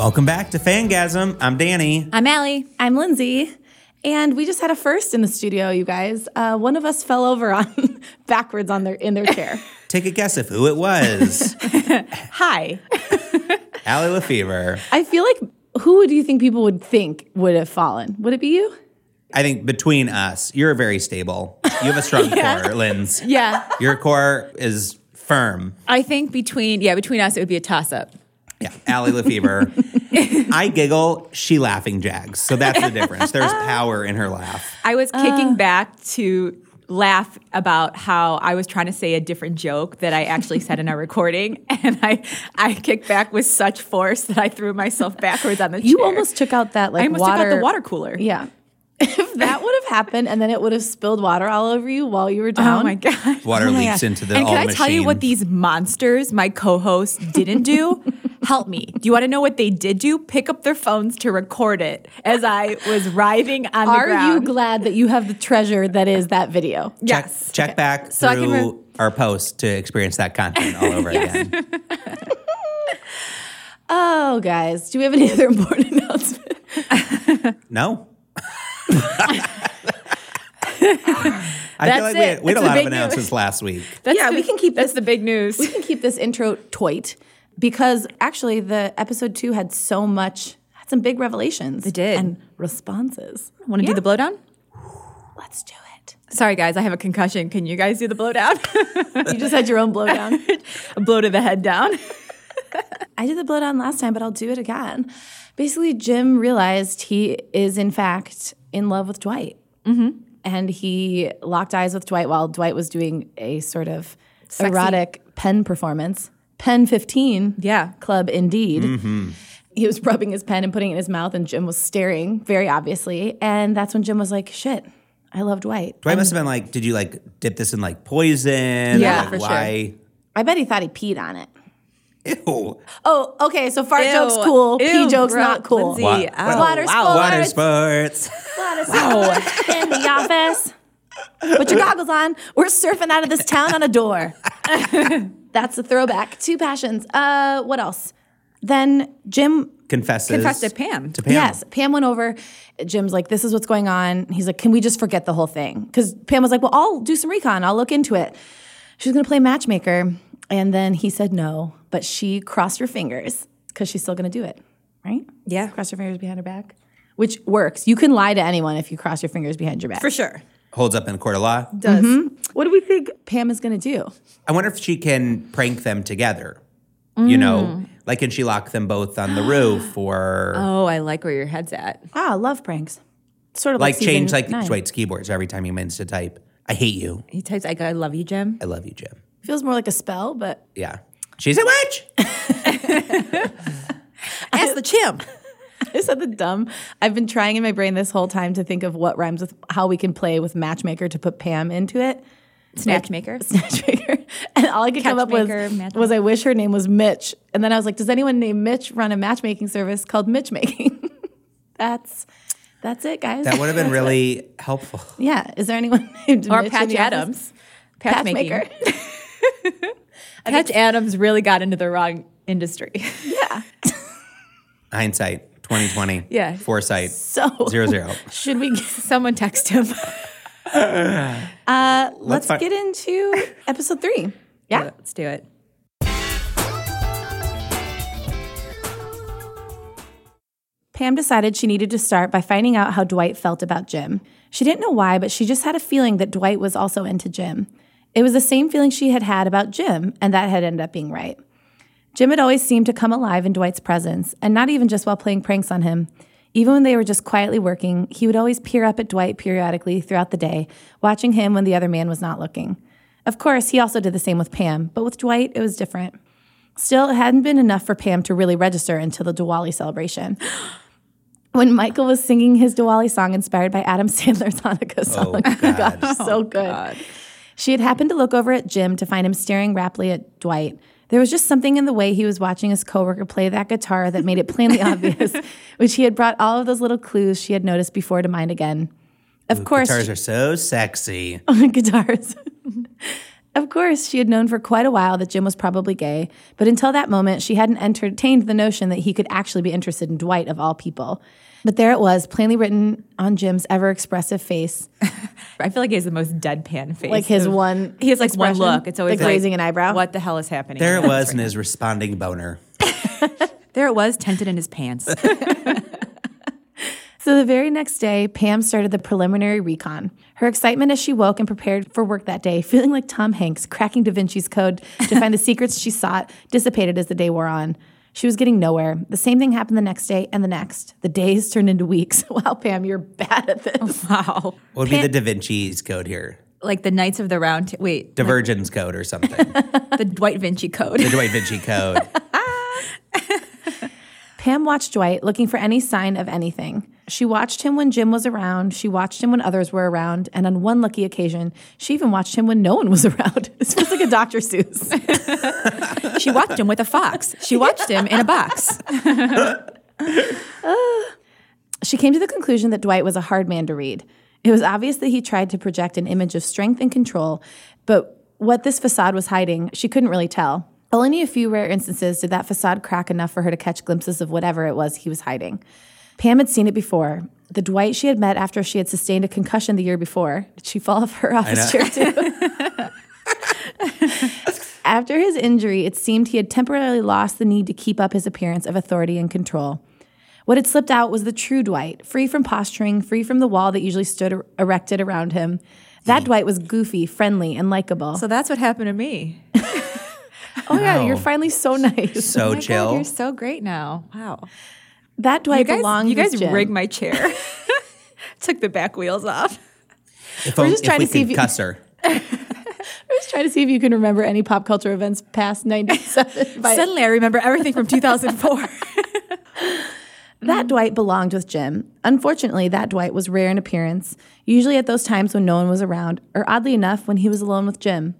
Welcome back to Fangasm. I'm Danny. I'm Allie. I'm Lindsay. And we just had a first in the studio, you guys. Uh, one of us fell over on backwards on their in their chair. Take a guess of who it was. Hi. Allie Lefevre. I feel like who would you think people would think would have fallen? Would it be you? I think between us, you're very stable. You have a strong core, Linz. Yeah. Your core is firm. I think between yeah, between us it would be a toss up. Yeah, Allie Lefevre. I giggle, she laughing jags. So that's the difference. There's power in her laugh. I was kicking ah. back to laugh about how I was trying to say a different joke that I actually said in our recording, and I I kicked back with such force that I threw myself backwards on the You chair. You almost took out that like I almost water. took out the water cooler. Yeah. If that would have happened and then it would have spilled water all over you while you were oh down. Oh my god! Water Oh my leaks God. into the And can all I tell you what these monsters, my co-hosts, didn't do? Help me. Do you want to know what they did do? Pick up their phones to record it as I was writhing on the Are you glad that you have the treasure that is that video? Check, yes. check back So I can through re- our post to experience that content all over again. Oh, guys, do we have any other important announcements? No? I feel like we had, we had a lot of announcements news. last week. That's Yeah, the- we can keep That's this- the big news. we can keep this intro toit because actually the episode two had so much, had some big revelations. It did. And responses. Want to do the blowdown? Let's do it. Sorry, guys, I have a concussion. Can you guys do the blowdown? You just had your own blowdown. a blow to the head down. I did the blowdown last time, but I'll do it again. Basically, Jim realized he is, in fact, in love with Dwight. Mm-hmm. And he locked eyes with Dwight while Dwight was doing a sort of erotic pen performance. Pen 15. Yeah. Club, indeed. Mm-hmm. He was rubbing his pen and putting it in his mouth, and Jim was staring very obviously. And that's when Jim was like, shit, I love Dwight. Dwight must have been like, did you like dip this in like poison? Yeah, like, for sure. I bet he thought he peed on it. Ew. Oh, okay. So fart Ew. joke's cool. pee joke's bro. not cool. Lindsay, Wa- oh, ow. Water wow. Water sports. Water sports. Wow. in the office. Put your goggles on. We're surfing out of this town on a door. That's a throwback. Two passions. Uh, what else? Then Jim. Confesses. Confessed to Pam. To Pam. Yes, Pam went over. Jim's like, "This is what's going on." He's like, "Can we just forget the whole thing?" Because Pam was like, "Well, I'll do some recon. I'll look into it." She was going to play matchmaker, and then he said no, but she crossed her fingers because she's still going to do it, right? Yeah. Cross your fingers behind her back, which works. You can lie to anyone if you cross your fingers behind your back. For sure. Holds up in a court of law. Does. What do we think Pam is going to do? I wonder if she can prank them together. You know, Mm. like can she lock them both on the roof or Oh, I like where your head's at. Ah, love pranks. Sort of like, like change like nine. Dwight's keyboards every time he means to type. I hate you. He types like I love you, Jim. I love you, Jim. Feels more like a spell, but Yeah. She's a witch. Ask the chimp. I said the dumb. I've been trying in my brain this whole time to think of what rhymes with how we can play with matchmaker to put Pam into it. Snatchmaker. Matchmaker. And all I could come up with was I wish her name was Mitch. And then I was like, does anyone named Mitch run a matchmaking service called Mitch Making? that's that's it, guys. That would have been really helpful. yeah. Is there anyone named Or Mitch in Patch the office? Adams. Patch making. Patchmaker. Patch Adams really got into the wrong industry. yeah. Hindsight, 2020. Yeah. Foresight, So zero zero. should we Someone text him. Uh, let's find- get into episode three? Yeah. Let's do it. Pam decided she needed to start by finding out how Dwight felt about Jim. She didn't know why, but she just had a feeling that Dwight was also into Jim. It was the same feeling she had had about Jim, and that had ended up being right. Jim had always seemed to come alive in Dwight's presence, and not even just while playing pranks on him. Even when they were just quietly working, he would always peer up at Dwight periodically throughout the day, watching him when the other man was not looking. Of course, he also did the same with Pam, but with Dwight, it was different. Still, it hadn't been enough for Pam to really register until the Diwali celebration. When Michael was singing his Diwali song inspired by Adam Sandler's Hanukkah song. Oh, God. gosh, so oh, good. She had happened to look over at Jim to find him staring raptly at Dwight. There was just something in the way he was watching his coworker play that guitar that made it plainly obvious, which he had brought all of those little clues she had noticed before to mind again. Of course, Guitars are so sexy. Oh, guitars. of course, she had known for quite a while that Jim was probably gay, but until that moment, she hadn't entertained the notion that he could actually be interested in Dwight of all people. But there it was, plainly written on Jim's ever expressive face, I feel like he has the most deadpan face. like his of- one. He has like one look. It's always like like, raising an eyebrow. What the hell is happening? There it was in his responding boner. There it was, tented in his pants. So the very next day, Pam started the preliminary recon. Her excitement as she woke and prepared for work that day, feeling like Tom Hanks cracking Da Vinci's code to find the secrets she sought, dissipated as the day wore on. She was getting nowhere. The same thing happened the next day and the next. The days turned into weeks. Wow, Pam, you're bad at this. wow. What would be the Da Vinci's code here? Like the Knights of the Round. T- wait, Divergence code or something. the Dwight Vinci Code. the Dwight Vinci code. Pam watched Dwight looking for any sign of anything. She watched him when Jim was around. She watched him when others were around. And on one lucky occasion, she even watched him when no one was around. This feels like a Dr. Seuss. she watched him with a fox. She watched him in a box. She came to the conclusion that Dwight was a hard man to read. It was obvious that he tried to project an image of strength and control, but what this facade was hiding, she couldn't really tell. Only a few rare instances did that facade crack enough for her to catch glimpses of whatever it was he was hiding. Pam had seen it before. The Dwight she had met after she had sustained a concussion the year before. Did she fall off her office chair too? After his injury, it seemed he had temporarily lost the need to keep up his appearance of authority and control. What had slipped out was the true Dwight, free from posturing, free from the wall that usually stood er- erected around him. That Dwight was goofy, friendly, and likable. So that's what happened to me. oh yeah, you're finally so nice. So Oh my God, chill. you're so great now. Wow. That Dwight You guys, belonged you guys with rigged my chair. Took the back wheels off. if We're only- just trying we to see if you- cuss her. I was trying to see if you can remember any pop culture events past 97. Suddenly I remember everything from 2004. That Dwight belonged with Jim. Unfortunately, that Dwight was rare in appearance, usually at those times when no one was around, or oddly enough, when he was alone with Jim.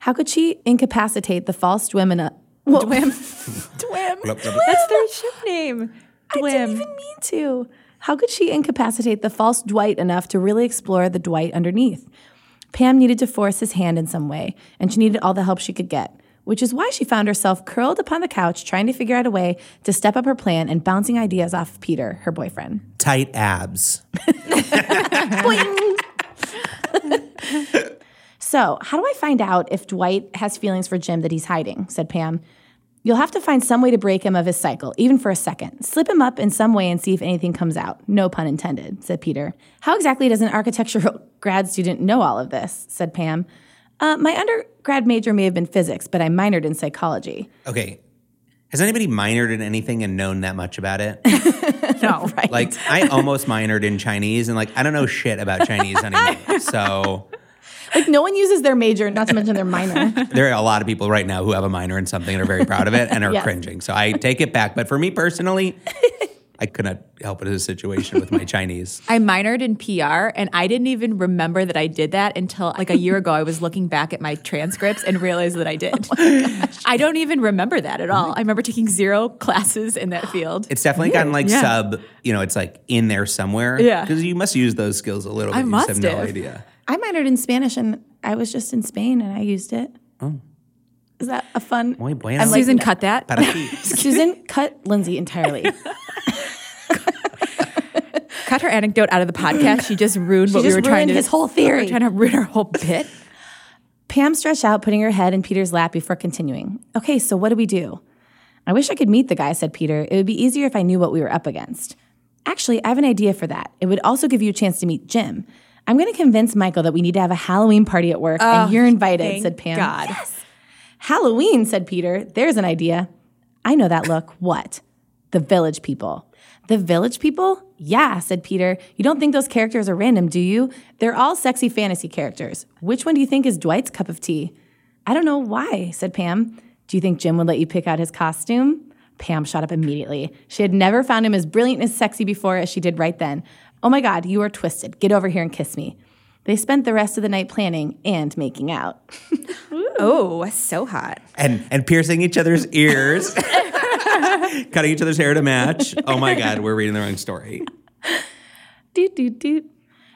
How could she incapacitate the false Dwim in a. Well, Dwim. Blup, blup, blup. That's their ship name. Dwim. I didn't even mean to. How could she incapacitate the false Dwight enough to really explore the Dwight underneath? Pam needed to force his hand in some way, and she needed all the help she could get, which is why she found herself curled upon the couch trying to figure out a way to step up her plan and bouncing ideas off of Peter, her boyfriend. Tight abs. So, how do I find out if Dwight has feelings for Jim that he's hiding? said Pam. You'll have to find some way to break him of his cycle, even for a second. Slip him up in some way and see if anything comes out. No pun intended, said Peter. How exactly does an architectural grad student know all of this? said Pam. Uh, my undergrad major may have been physics, but I minored in psychology. Okay. Has anybody minored in anything and known that much about it? No. Right. Like I almost minored in Chinese and like I don't know shit about Chinese anymore. So Like, no one uses their major, not to mention their minor. there are a lot of people right now who have a minor in something and are very proud of it and are Yes. cringing. So I take it back. But for me personally, I could not help it as a situation with my Chinese. I minored in PR and I didn't even remember that I did that until like a year ago. I was looking back at my transcripts and realized that I did. Oh I don't even remember that at all. I remember taking zero classes in that field. It's definitely gotten like Yeah. sub, you know, it's like in there somewhere. Yeah. Because you must use those skills a little bit. I you must just have no idea. I minored in Spanish, and I was just in Spain, and I used it. Oh. Is that a fun? Muy bueno. I'm like, Susan, cut that. Para ti. Susan cut Lindsay entirely. Cut her anecdote out of the podcast. She just ruined what just we were trying to his whole We theory. were trying to ruin our whole bit. Pam stretched out, putting her head in Peter's lap before continuing. Okay, so what do we do? I wish I could meet the guy, said Peter. It would be easier if I knew what we were up against. Actually, I have an idea for that. It would also give you a chance to meet Jim. I'm going to convince Michael that we need to have a Halloween party at work, and oh, you're invited, said Pam. God. Halloween, said Peter. There's an idea. I know that look. What? The village people. The village people? Yeah, said Peter. You don't think those characters are random, do you? They're all sexy fantasy characters. Which one do you think is Dwight's cup of tea? I don't know why, said Pam. Do you think Jim would let you pick out his costume? Pam shot up immediately. She had never found him as brilliant and sexy before as she did right then. Oh my God, you are twisted. Get over here and kiss me. They spent the rest of the night planning and making out. Oh, so hot. And and piercing each other's ears, cutting each other's hair to match. Oh my God, we're reading the wrong story. doot, doot, doot.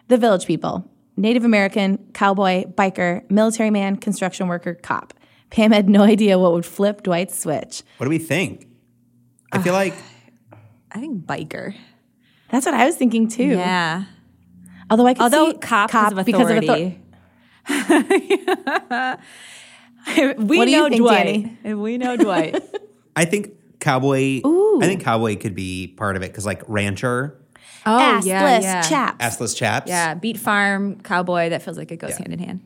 The village people Native American, cowboy, biker, military man, construction worker, cop. Pam had no idea what would flip Dwight's switch. What do we think? I feel ah. like I think biker. That's what I was thinking too. Yeah. Although I could Although see cop, because of because of authority. author- we What do you know think, Dwight. Danny? And we know Dwight. I think cowboy. Ooh. I think cowboy could be part of it because like rancher, oh, assless chaps. assless chaps. Yeah, beat farm, cowboy, that feels like it goes hand in hand.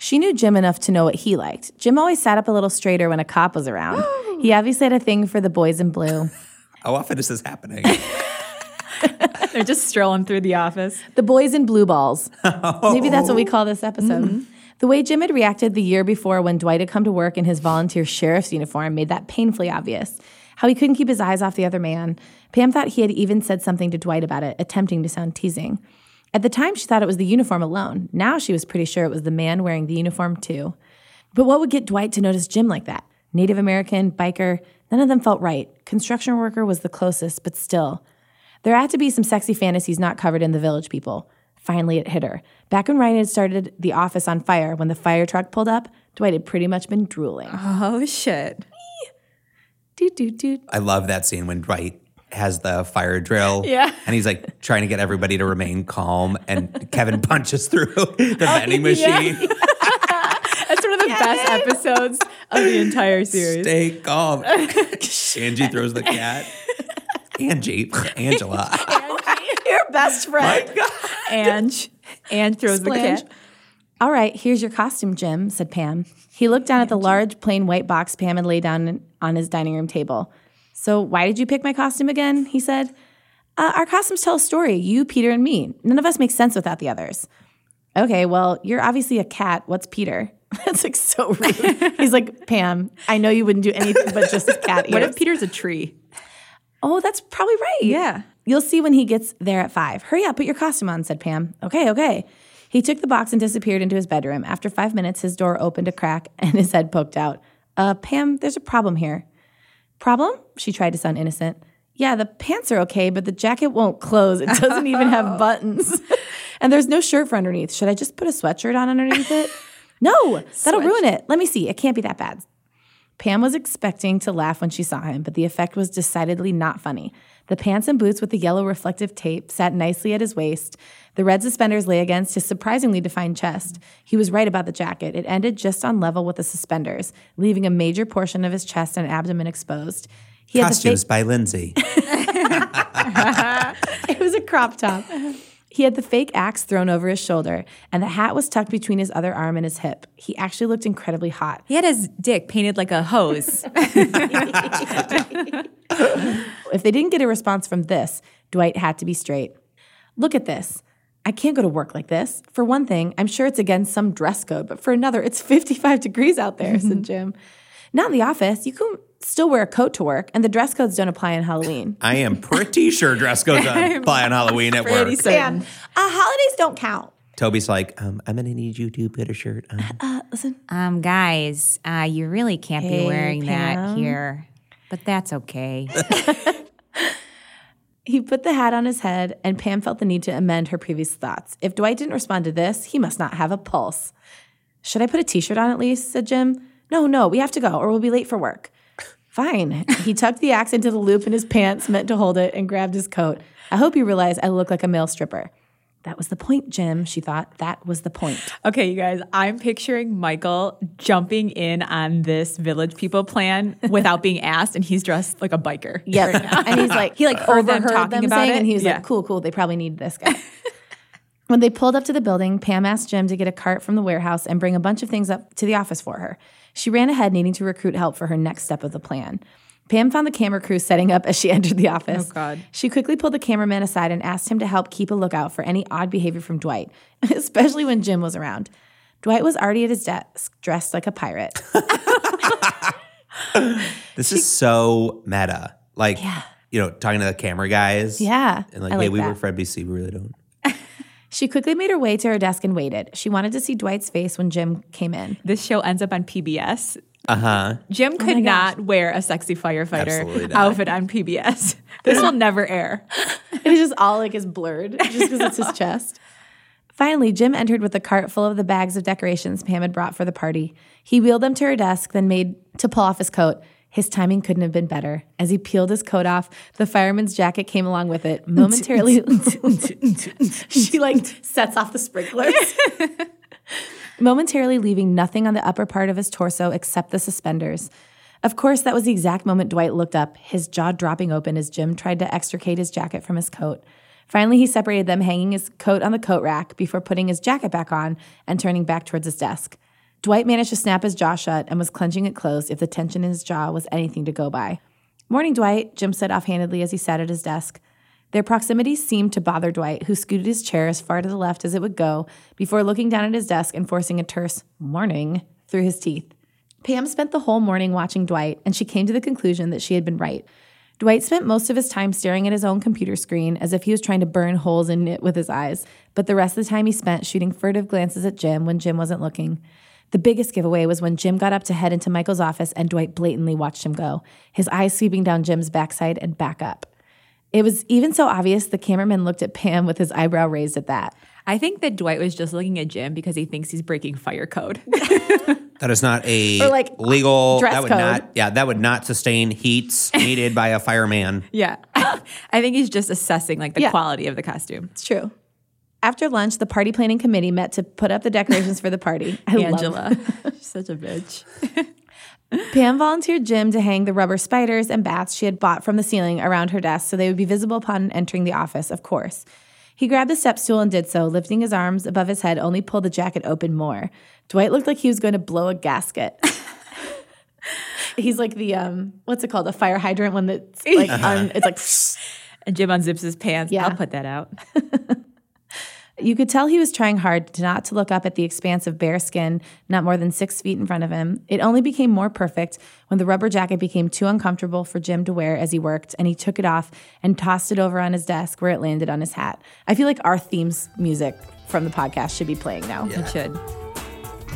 She knew Jim enough to know what he liked. Jim always sat up a little straighter when a cop was around. he obviously had a thing for the boys in blue. How often is this happening? They're just strolling through the office. The boys in blue balls. Maybe that's what we call this episode. Mm-hmm. The way Jim had reacted the year before when Dwight had come to work in his volunteer sheriff's uniform made that painfully obvious. How he couldn't keep his eyes off the other man. Pam thought he had even said something to Dwight about it, attempting to sound teasing. At the time, she thought it was the uniform alone. Now she was pretty sure it was the man wearing the uniform, too. But what would get Dwight to notice Jim like that? Native American, biker, none of them felt right. Construction worker was the closest, but still. There had to be some sexy fantasies not covered in the village people. Finally, it hit her. Back when Ryan had started the office on fire, when the fire truck pulled up, Dwight had pretty much been drooling. Oh, shit. Doot, doot, doot. I love that scene when Dwight has the fire drill. Yeah. And he's like trying to get everybody to remain calm. And Kevin punches through the oh, vending machine. That's one of the best episodes of the entire series. Stay calm. Angie throws the cat. Angie, Angela. Your best friend. Ange. Ange throws the Splange. cat. All right, here's your costume, Jim, said Pam. He looked down at the large, plain white box Pam had laid down on his dining room table. So, why did you pick my costume again? He said. Uh, our costumes tell a story, you, Peter, and me. None of us make sense without the others. Okay, well, you're obviously a cat. What's Peter? That's like so rude. He's like, Pam, I know you wouldn't do anything but just a cat ears. What if Peter's a tree? Oh, that's probably right. Yeah. You'll see when he gets there at five. Hurry up, put your costume on, said Pam. Okay, okay. He took the box and disappeared into his bedroom. After five minutes, his door opened a crack and his head poked out. Uh, Pam, there's a problem here. Problem? She tried to sound innocent. Yeah, the pants are okay, but the jacket won't close. It doesn't even have buttons. and there's no shirt for underneath. Should I just put a sweatshirt on underneath it? No, that'll ruin it. Let me see. It can't be that bad. Pam was expecting to laugh when she saw him, but the effect was decidedly not funny. The pants and boots with the yellow reflective tape sat nicely at his waist. The red suspenders lay against his surprisingly defined chest. He was right about the jacket. It ended just on level with the suspenders, leaving a major portion of his chest and abdomen exposed. He Costumes fake- by Lindsay. it was a crop top. He had the fake axe thrown over his shoulder, and the hat was tucked between his other arm and his hip. He actually looked incredibly hot. He had his dick painted like a hose. If they didn't get a response from this, Dwight had to be straight. Look at this. I can't go to work like this. For one thing, I'm sure it's against some dress code, but for another, it's 55 degrees out there, said mm-hmm. Jim. Not in the office. You can still wear a coat to work, and the dress codes don't apply on Halloween. I am pretty sure dress goes on apply on Halloween at Pretty work. certain. uh, holidays don't count. Toby's like, um, I'm gonna need you to put a shirt on. Uh, listen, Um, guys, uh, you really can't Hey, be wearing Pam. that here, but that's okay. He put the hat on his head, and Pam felt the need to amend her previous thoughts. If Dwight didn't respond to this, he must not have a pulse. Should I put a t shirt on at least? said Jim. No, no, we have to go, or we'll be late for work. Fine. He tucked the axe into the loop in his pants, meant to hold it, and grabbed his coat. I hope you realize I look like a male stripper. That was the point, Jim, she thought. That was the point. Okay, you guys, I'm picturing Michael jumping in on this village people plan without being asked, and he's dressed like a biker. Yep. and he's like, He, like, overheard them talking about saying, it. and he was Yeah. like, cool, cool. They probably need this guy. when they pulled up to the building, Pam asked Jim to get a cart from the warehouse and bring a bunch of things up to the office for her. She ran ahead, needing to recruit help for her next step of the plan. Pam found the camera crew setting up as she entered the office. Oh, God. She quickly pulled the cameraman aside and asked him to help keep a lookout for any odd behavior from Dwight, especially when Jim was around. Dwight was already at his desk, dressed like a pirate. This is so meta. Like, you know, talking to the camera guys. Yeah, And like, I hey, like we that. work for NBC. We really don't. She quickly made her way to her desk and waited. She wanted to see Dwight's face when Jim came in. This show ends up on PBS. Uh huh. Jim could my gosh. not wear a sexy firefighter outfit on PBS. This will never air. It's just all like is blurred just because it's his chest. Finally, Jim entered with a cart full of the bags of decorations Pam had brought for the party. He wheeled them to her desk, then made to pull off his coat. His timing couldn't have been better. As he peeled his coat off, the fireman's jacket came along with it. Momentarily, she like sets off the sprinklers. Momentarily leaving nothing on the upper part of his torso except the suspenders. Of course, that was the exact moment Dwight looked up, his jaw dropping open as Jim tried to extricate his jacket from his coat. Finally, he separated them, hanging his coat on the coat rack before putting his jacket back on and turning back towards his desk. Dwight managed to snap his jaw shut and was clenching it closed if the tension in his jaw was anything to go by. Morning, Dwight, Jim said offhandedly as he sat at his desk. Their proximity seemed to bother Dwight, who scooted his chair as far to the left as it would go before looking down at his desk and forcing a terse morning through his teeth. Pam spent the whole morning watching Dwight, and she came to the conclusion that she had been right. Dwight spent most of his time staring at his own computer screen as if he was trying to burn holes in it with his eyes, but the rest of the time he spent shooting furtive glances at Jim when Jim wasn't looking. The biggest giveaway was when Jim got up to head into Michael's office and Dwight blatantly watched him go, his eyes sweeping down Jim's backside and back up. It was even so obvious the cameraman looked at Pam with his eyebrow raised at that. I think that Dwight was just looking at Jim because he thinks he's breaking fire code. That is not a Or, like, legal. dress that would code. not. Yeah, that would not sustain heats needed by a fireman. yeah. I think he's just assessing like the Yeah. quality of the costume. It's true. After lunch, the party planning committee met to put up the decorations for the party. I Angela. She's such a bitch. Pam volunteered Jim to hang the rubber spiders and bats she had bought from the ceiling around her desk so they would be visible upon entering the office, of course. He grabbed the step stool and did so, lifting his arms above his head, only pulled the jacket open more. Dwight looked like he was going to blow a gasket. He's like the um, what's it called? A fire hydrant when it's like un, it's like And Jim unzips his pants. Yeah. I'll put that out. You could tell he was trying hard not to look up at the expanse of bare skin, not more than six feet in front of him. It only became more perfect when the rubber jacket became too uncomfortable for Jim to wear as he worked, and he took it off and tossed it over on his desk where it landed on his hat. I feel like our themes music from the podcast should be playing now. It should.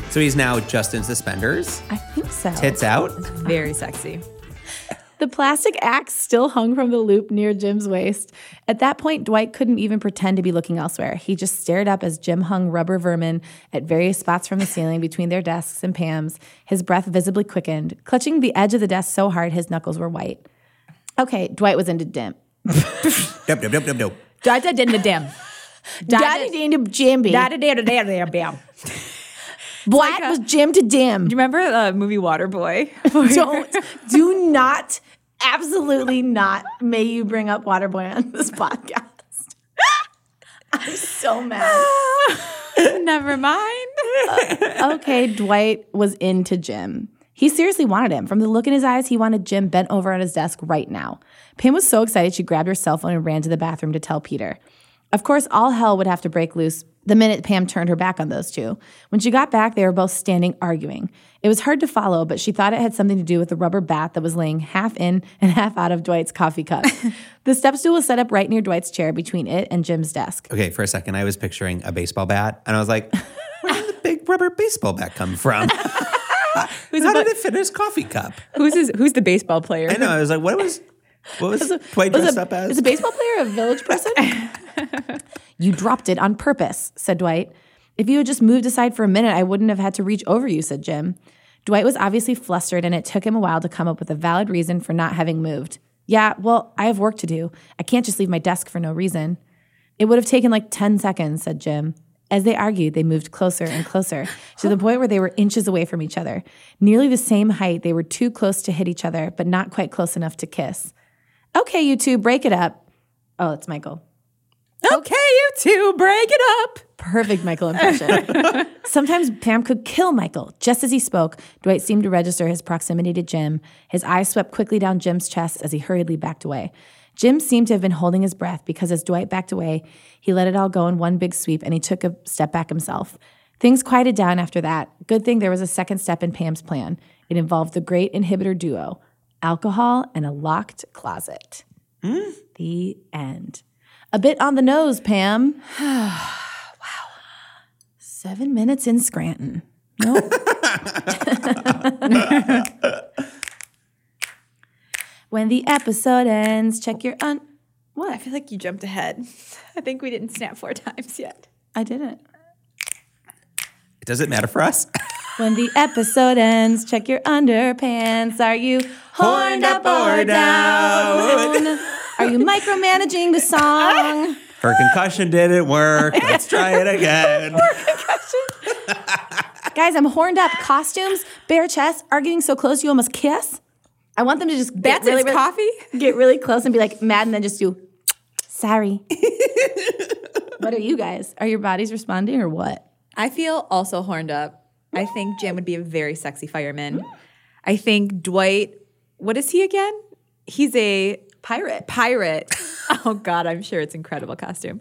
So he's now just in suspenders, I think so. tits out. Very sexy. The plastic axe still hung from the loop near Jim's waist. At that point, Dwight couldn't even pretend to be looking elsewhere. He just stared up as Jim hung rubber vermin at various spots from the ceiling between their desks and Pam's. His breath visibly quickened, clutching the edge of the desk so hard his knuckles were white. Okay, Dwight was into Jim. Nope, nope, nope, nope, nope. Da da din dim. Daddy into Jimby. Dwight was Jim to Dim. Do you remember the movie Waterboy? Don't, do not, absolutely not. May you bring up Waterboy on this podcast. I'm so mad. Never mind. Uh, okay, Dwight was into Jim. He seriously wanted him. From the look in his eyes, he wanted Jim bent over on his desk right now. Pam was so excited she grabbed her cell phone and ran to the bathroom to tell Peter. Of course, all hell would have to break loose the minute Pam turned her back on those two. When she got back, they were both standing arguing. It was hard to follow, but she thought it had something to do with the rubber bat that was laying half in and half out of Dwight's coffee cup. the step stool was set up right near Dwight's chair between it and Jim's desk. Okay, for a second, I was picturing a baseball bat, and I was like, where did the big rubber baseball bat come from? How did it fit in his coffee cup? Who's his, who's the baseball player? I know. I was like, what was what was Dwight Was dressed a, up as? is a baseball player a village person? You dropped it on purpose, said Dwight. If you had just moved aside for a minute, I wouldn't have had to reach over you, said Jim. Dwight was obviously flustered, and it took him a while to come up with a valid reason for not having moved. Yeah, well, I have work to do. I can't just leave my desk for no reason. It would have taken like 10 seconds, said Jim. As they argued, they moved closer and closer to the point where they were inches away from each other. Nearly the same height, they were too close to hit each other, but not quite close enough to kiss. Okay, you two, break it up. Oh, it's Michael. Okay, you two, break it up. Perfect Michael impression. Sometimes Pam could kill Michael. Just as he spoke, Dwight seemed to register his proximity to Jim. His eyes swept quickly down Jim's chest as he hurriedly backed away. Jim seemed to have been holding his breath because as Dwight backed away, he let it all go in one big sweep and he took a step back himself. Things quieted down after that. Good thing there was a second step in Pam's plan. It involved the great inhibitor duo, alcohol and a locked closet. Hmm? The end. A bit on the nose, Pam. wow. Seven minutes in Scranton. Nope. when the episode ends, check your un. What? I feel like you jumped ahead. I think we didn't snap four times yet. I didn't. Does it matter for us? When the episode ends, check your underpants. Are you horned up or down? Are you micromanaging the song? Her concussion didn't work. Let's try it again. Guys, I'm horned up. Costumes, bare chests, are getting so close you almost kiss. I want them to just get That's really, really- coffee? get really close and be like mad and then just do sorry. what are you guys? Are your bodies responding or what? I feel also horned up. I think Jim would be a very sexy fireman. I think Dwight, what is he again? He's a Pirate. pirate. oh God, I'm sure it's incredible costume.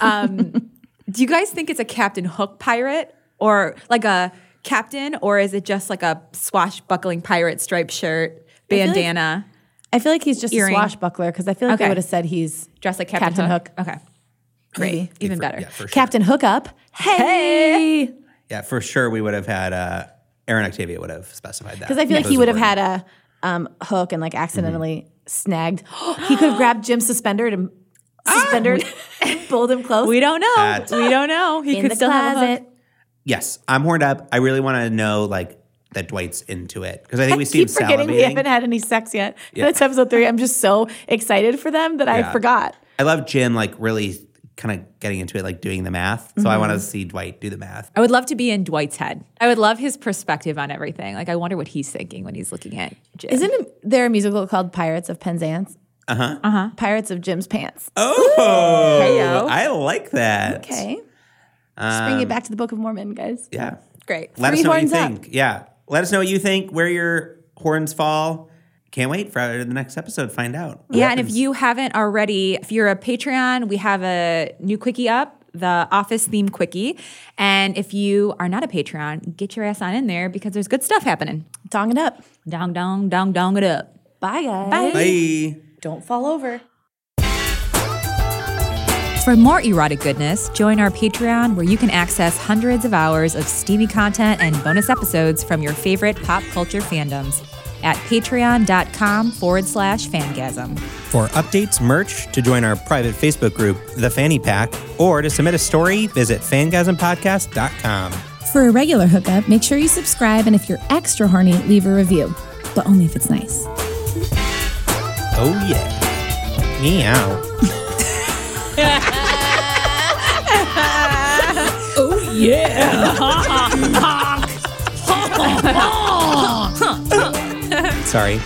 Um, do you guys think it's a Captain Hook pirate or like a captain, or is it just like a swashbuckling pirate striped shirt, feel like- bandana, I feel like he's just Earring. a swashbuckler because I feel like I would have said he's dressed like Captain, Captain Hook? Hook. Okay, great, Maybe. even For- better. Yeah, for sure. Captain Hookup. Hey. Yeah, for sure we would have had uh Aaron Octavia would have specified that. Because I feel like Those he would have had a um, hook and like accidentally snagged. he could have grabbed Jim's suspender and ah! suspendered and pulled him close We don't know. That's- we don't know. He in could the still have a closet. hook. Yes, I'm horned up. I really want to know like that Dwight's into it because I think we I see him keep forgetting we haven't had any sex yet. Yeah. That's episode three. I'm just so excited for them that I Yeah. forgot. I love Jim like really kind of getting into it, like doing the math. So I Mm-hmm. want to see Dwight do the math. I would love to be in Dwight's head. I would love his perspective on everything. Like, I wonder what he's thinking when he's looking at Jim. Isn't there a musical called Pirates of Penzance? Uh huh. Uh-huh. Pirates of Jim's Pants. Oh, Heyo. I like that. Okay. Just bring Um, it back to the Book of Mormon, guys. Yeah. great? Let Three us know what you horns up. think. Yeah. Let us know what you think, where your horns fall. Can't wait for the next episode. to Find out. what Yeah, and if you haven't already, if you're a Patreon, we have a new quickie up, the Office theme quickie. And if you are not a Patreon, get your ass on in there because there's good stuff happening. Dong it up. Dong, dong, dong, dong it up. Bye, guys. Bye. Don't fall over. For more erotic goodness, join our Patreon where you can access hundreds of hours of steamy content and bonus episodes from your favorite pop culture fandoms at patreon.com forward slash fangasm. For updates, merch, to join our private Facebook group, The Fanny Pack, or to submit a story, visit fangasmpodcast.com. For a regular hookup, make sure you subscribe, and if you're extra horny, leave a review. But only if it's nice. Oh, yeah. Meow. Oh, Sorry.